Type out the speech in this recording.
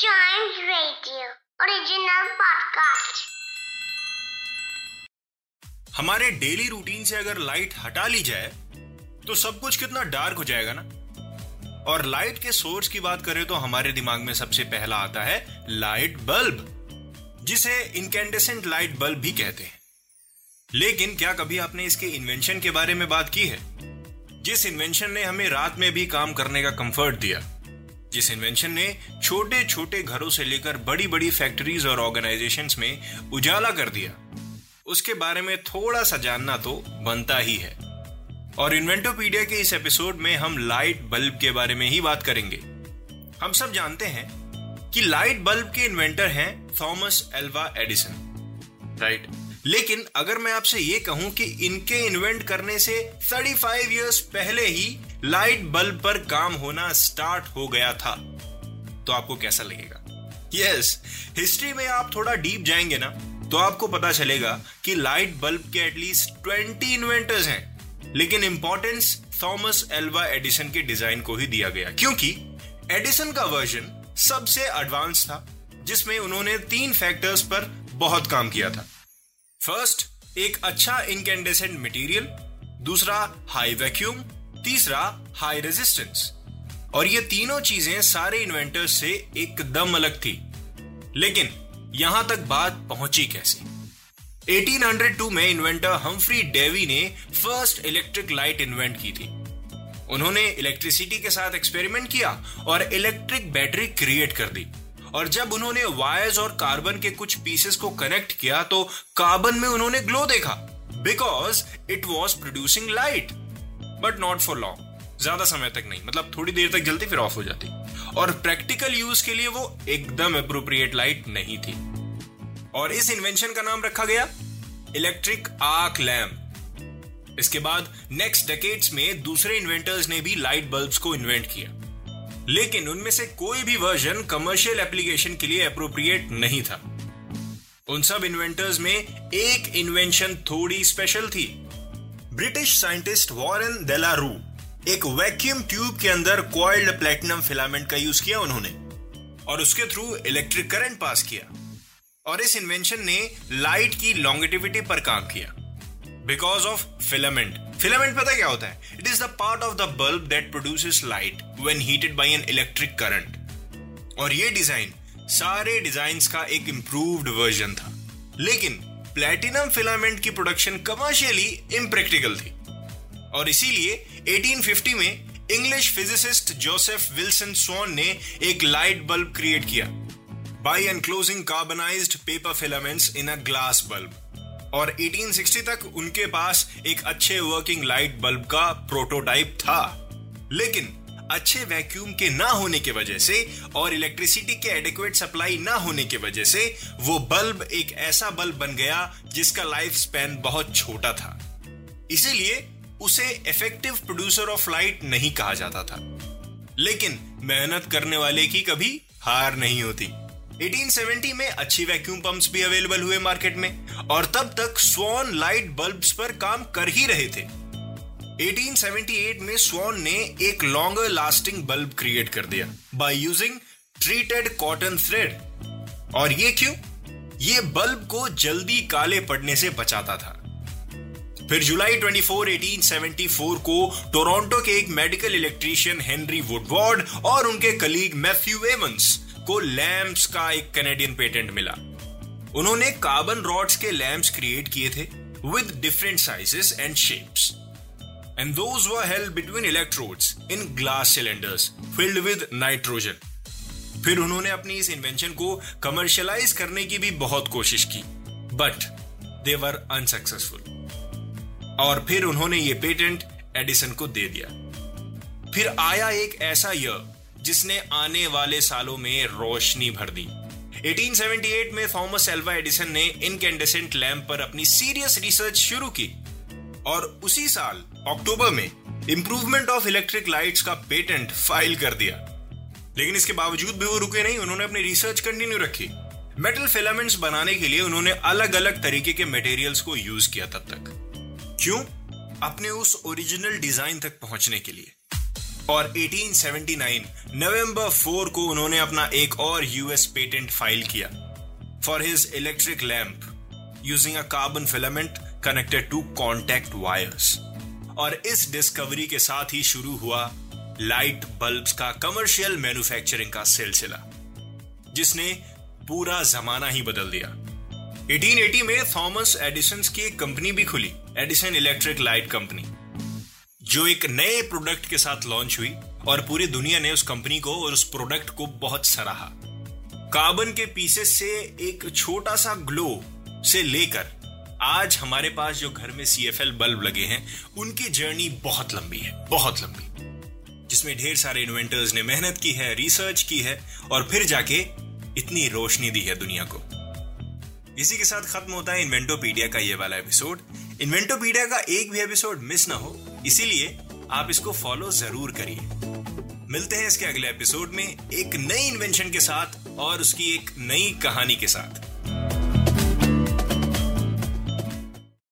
Giant Radio, original podcast. हमारे daily routine से अगर लाइट हटा ली जाए तो सब कुछ कितना डार्क हो जाएगा ना? और लाइट के सोर्स की बात करें तो हमारे दिमाग में सबसे पहला आता है लाइट बल्ब जिसे इनकेंडेसेंट लाइट बल्ब भी कहते हैं। लेकिन क्या कभी आपने इसके इन्वेंशन के बारे में बात की है? जिस इन्वेंशन ने हमें रात में भी काम करने का कंफर्ट दिया जिस इन्वेंशन ने छोटे छोटे घरों से लेकर बड़ी बड़ी फैक्ट्रीज और ऑर्गेनाइजेशंस में उजाला कर दिया, उसके बारे में थोड़ा सा जानना तो बनता ही है। और इन्वेंटोपीडिया के इस एपिसोड में हम लाइट बल्ब के बारे में ही बात करेंगे। हम सब जानते हैं कि लाइट बल्ब के इन्वेंटर हैं थॉमस एल्वा एडिसन राइट लेकिन अगर मैं आपसे ये कहूँ कि इनके इन्वेंट करने से 35 इयर्स पहले ही लाइट बल्ब पर काम होना स्टार्ट हो गया था। तो आपको कैसा लगेगा? यस yes, हिस्ट्री में आप थोड़ा डीप जाएँगे ना तो आपको पता चलेगा कि लाइट बल्ब के एटलीस्ट 20 इन्वेंटर्स हैं। लेकिन इंपॉर्टेंस थॉमस एल्वा एडिसन के डिज़ाइन को ही दिया गया। क्योंकि एडिसन का वर्जन सबसे एडवांस था जिसमें उन्होंने तीन फैक्टर्स पर बहुत काम किया था। फ़र्स्ट एक अच्छा इनकेंडेसेंट मटेरियल दूसरा हाई वैक्यूम तीसरा हाई रेजिस्टेंस और ये तीनों चीज़ें सारे इन्वेंटर्स से एकदम अलग थी। लेकिन यहाँ तक बात पहुँची कैसे? 1802 में इन्वेंटर हम्फ्री डेवी ने फ़र्स्ट इलेक्ट्रिक लाइट इन्वेंट की थी। उन्होंने इलेक्ट्रिसिटी के साथ एक्सपेरिमेंट किया और इलेक्ट्रिक बैटरी क्रिएट कर दी। और जब उन्होंने वायर्स और कार्बन के कुछ पीसेस को कनेक्ट किया तो कार्बन में उन्होंने ग्लो देखा। Because it was producing light but not for long ज़्यादा समय तक नहीं मतलब थोड़ी देर तक जलती फिर ऑफ़ हो जाती। और प्रैक्टिकल यूज़ के लिए वो एकदम अप्रोप्रिएट लाइट नहीं थी। और इस इन्वेंशन का नाम रखा गया इलेक्ट्रिक आर्क लैम्प इसके बाद नेक्स्ट डेकेड्स में दूसरे इन्वेंटर्स ने भी लाइट बल्ब्स को इन्वेंट किया। लेकिन उनमें से कोई भी वर्जन कमर्शियल एप्लीकेशन के लिए अप्रोप्रिएट नहीं था। उन सब इन्वेंटर्स में एक इन्वेंशन थोड़ी स्पेशल थी। ब्रिटिश साइंटिस्ट वॉरेन डेलारू एक वैक्यूम ट्यूब के अंदर क्वाइल्ड प्लेटिनम फिलामेंट का यूज़ किया उन्होंने और उसके थ्रू इलेक्ट्रिक करंट पास किया। और इस इन्वेंशन ने लाइट की लॉन्गेटिविटी पर काम किया। बिकॉज़ ऑफ़ फिलामेंट फिलामेंट पता क्या होता है? It is the part of the bulb that produces light when heated by an electric current और ये डिज़ाइन सारे डिज़ाइन का एक इंप्रूव्ड वर्जन था। लेकिन प्लेटिनम फिलामेंट की प्रोडक्शन कमर्शियली इम्प्रैक्टिकल थी। और इसीलिए 1850 में English physicist Joseph Wilson Swan ने एक लाइट बल्ब क्रिएट किया। By enclosing carbonised paper filaments in a glass bulb और 1860 तक उनके पास एक अच्छे वर्किंग लाइट बल्ब का प्रोटोटाइप था। लेकिन अच्छे वैक्यूम के ना होने की वजह से और इलेक्ट्रिसिटी के एडिक्वेट सप्लाई ना होने की वजह से वो बल्ब एक ऐसा बल्ब बन गया जिसका लाइफ स्पैन बहुत छोटा था। इसीलिए उसे इफ़ेक्टिव प्रोड्यूसर ऑफ़ लाइट नहीं कहा जाता था। लेकिन मेहनत करने वाले की कभी हार नहीं होती। 1870 में अच्छी वैक्यूम पंप्स भी अवेलेबल हुए मार्केट में और तब तक स्वॉन लाइट बल्ब्स पर काम कर ही रहे थे। 1878 में स्वॉन ने एक लॉन्गर लास्टिंग बल्ब क्रिएट कर दिया by using treated cotton thread और ये क्यों? ये बल्ब को जल्दी काले पड़ने से बचाता था। फिर जुलाई 24, 1874 को टोरंटो के एक मेडिकल इलेक्ट्रीशियन हेनरी वुडवर्ड और उनके कलीग मैथ्यू एवंस को लैम्प्स का एक कैनेडियन पेटेंट मिला। उन्होंने कार्बन रॉड्स के लैम्प्स क्रिएट किए थे with different sizes and shapes and those were held between electrodes in glass cylinders filled with nitrogen फिर उन्होंने अपनी इस इन्वेंशन को कमर्शियलाइज करने की भी बहुत कोशिश की बट दे वर अनसक्सेसफुल और फिर उन्होंने ये पेटेंट एडिसन को दे दिया। फिर आया एक ऐसा ईयर जिसने आने वाले सालों में रोशनी भर दी। 1878 में थॉमस एल्वा एडिसन ने इनकेंडेसेंट लैम्प पर अपनी सीरियस रिसर्च शुरू की। और उसी साल, अक्टूबर में इंप्रूवमेंट ऑफ़ इलेक्ट्रिक लाइट्स का पेटेंट फ़ाइल कर दिया। लेकिन इसके बावजूद भी वो रुके नहीं, उन्होंने अपनी रिसर्च कंटिन्यू रखी। मेटल फिलामेंट्स बनाने के लिए उन्होंने अलग अलग तरीके के मटेरियल्स को यूज़ किया तब तक। क्यों? अपने उस ओरिजिनल डिज़ाइन तक पहुँचने के लिए। और 1879 नवंबर 4 को उन्होंने अपना एक और यूएस पेटेंट फ़ाइल किया। For his electric lamp using a carbon filament connected to contact wires और इस डिस्कवरी के साथ ही शुरू हुआ लाइट बल्ब्स का कमर्शियल मैन्युफैक्चरिंग का सिलसिला, जिसने पूरा जमाना ही बदल दिया। 1880 में थॉमस एडिसन की एक कंपनी भी खुली एडिसन इलेक्ट्रिक लाइट कंपनी जो एक नए प्रोडक्ट के साथ लॉन्च हुई और पूरी दुनिया ने उस कंपनी को और उस प्रोडक्ट को बहुत सराहा। कार्बन के पीसेस से एक छोटा सा ग्लो से लेकर आज हमारे पास जो घर में सीएफएल बल्ब लगे हैं, उनकी जर्नी बहुत लंबी है, बहुत लंबी। जिसमें ढेर सारे इन्वेंटर्स ने मेहनत की है रिसर्च की है, और फिर जाके इतनी रोशनी दी है दुनिया को। इसी के साथ खत्म होता है इन्वेंटोपीडिया का ये वाला एपिसोड इन्वेंटोपीडिया का एक भी एपिसोड मिस ना हो, इसीलिए आप इसको फॉलो ज़रूर करिए। मिलते हैं इसके अगले एपिसोड में एक नई इन्वेंशन के साथ और उसकी एक नई कहानी के साथ।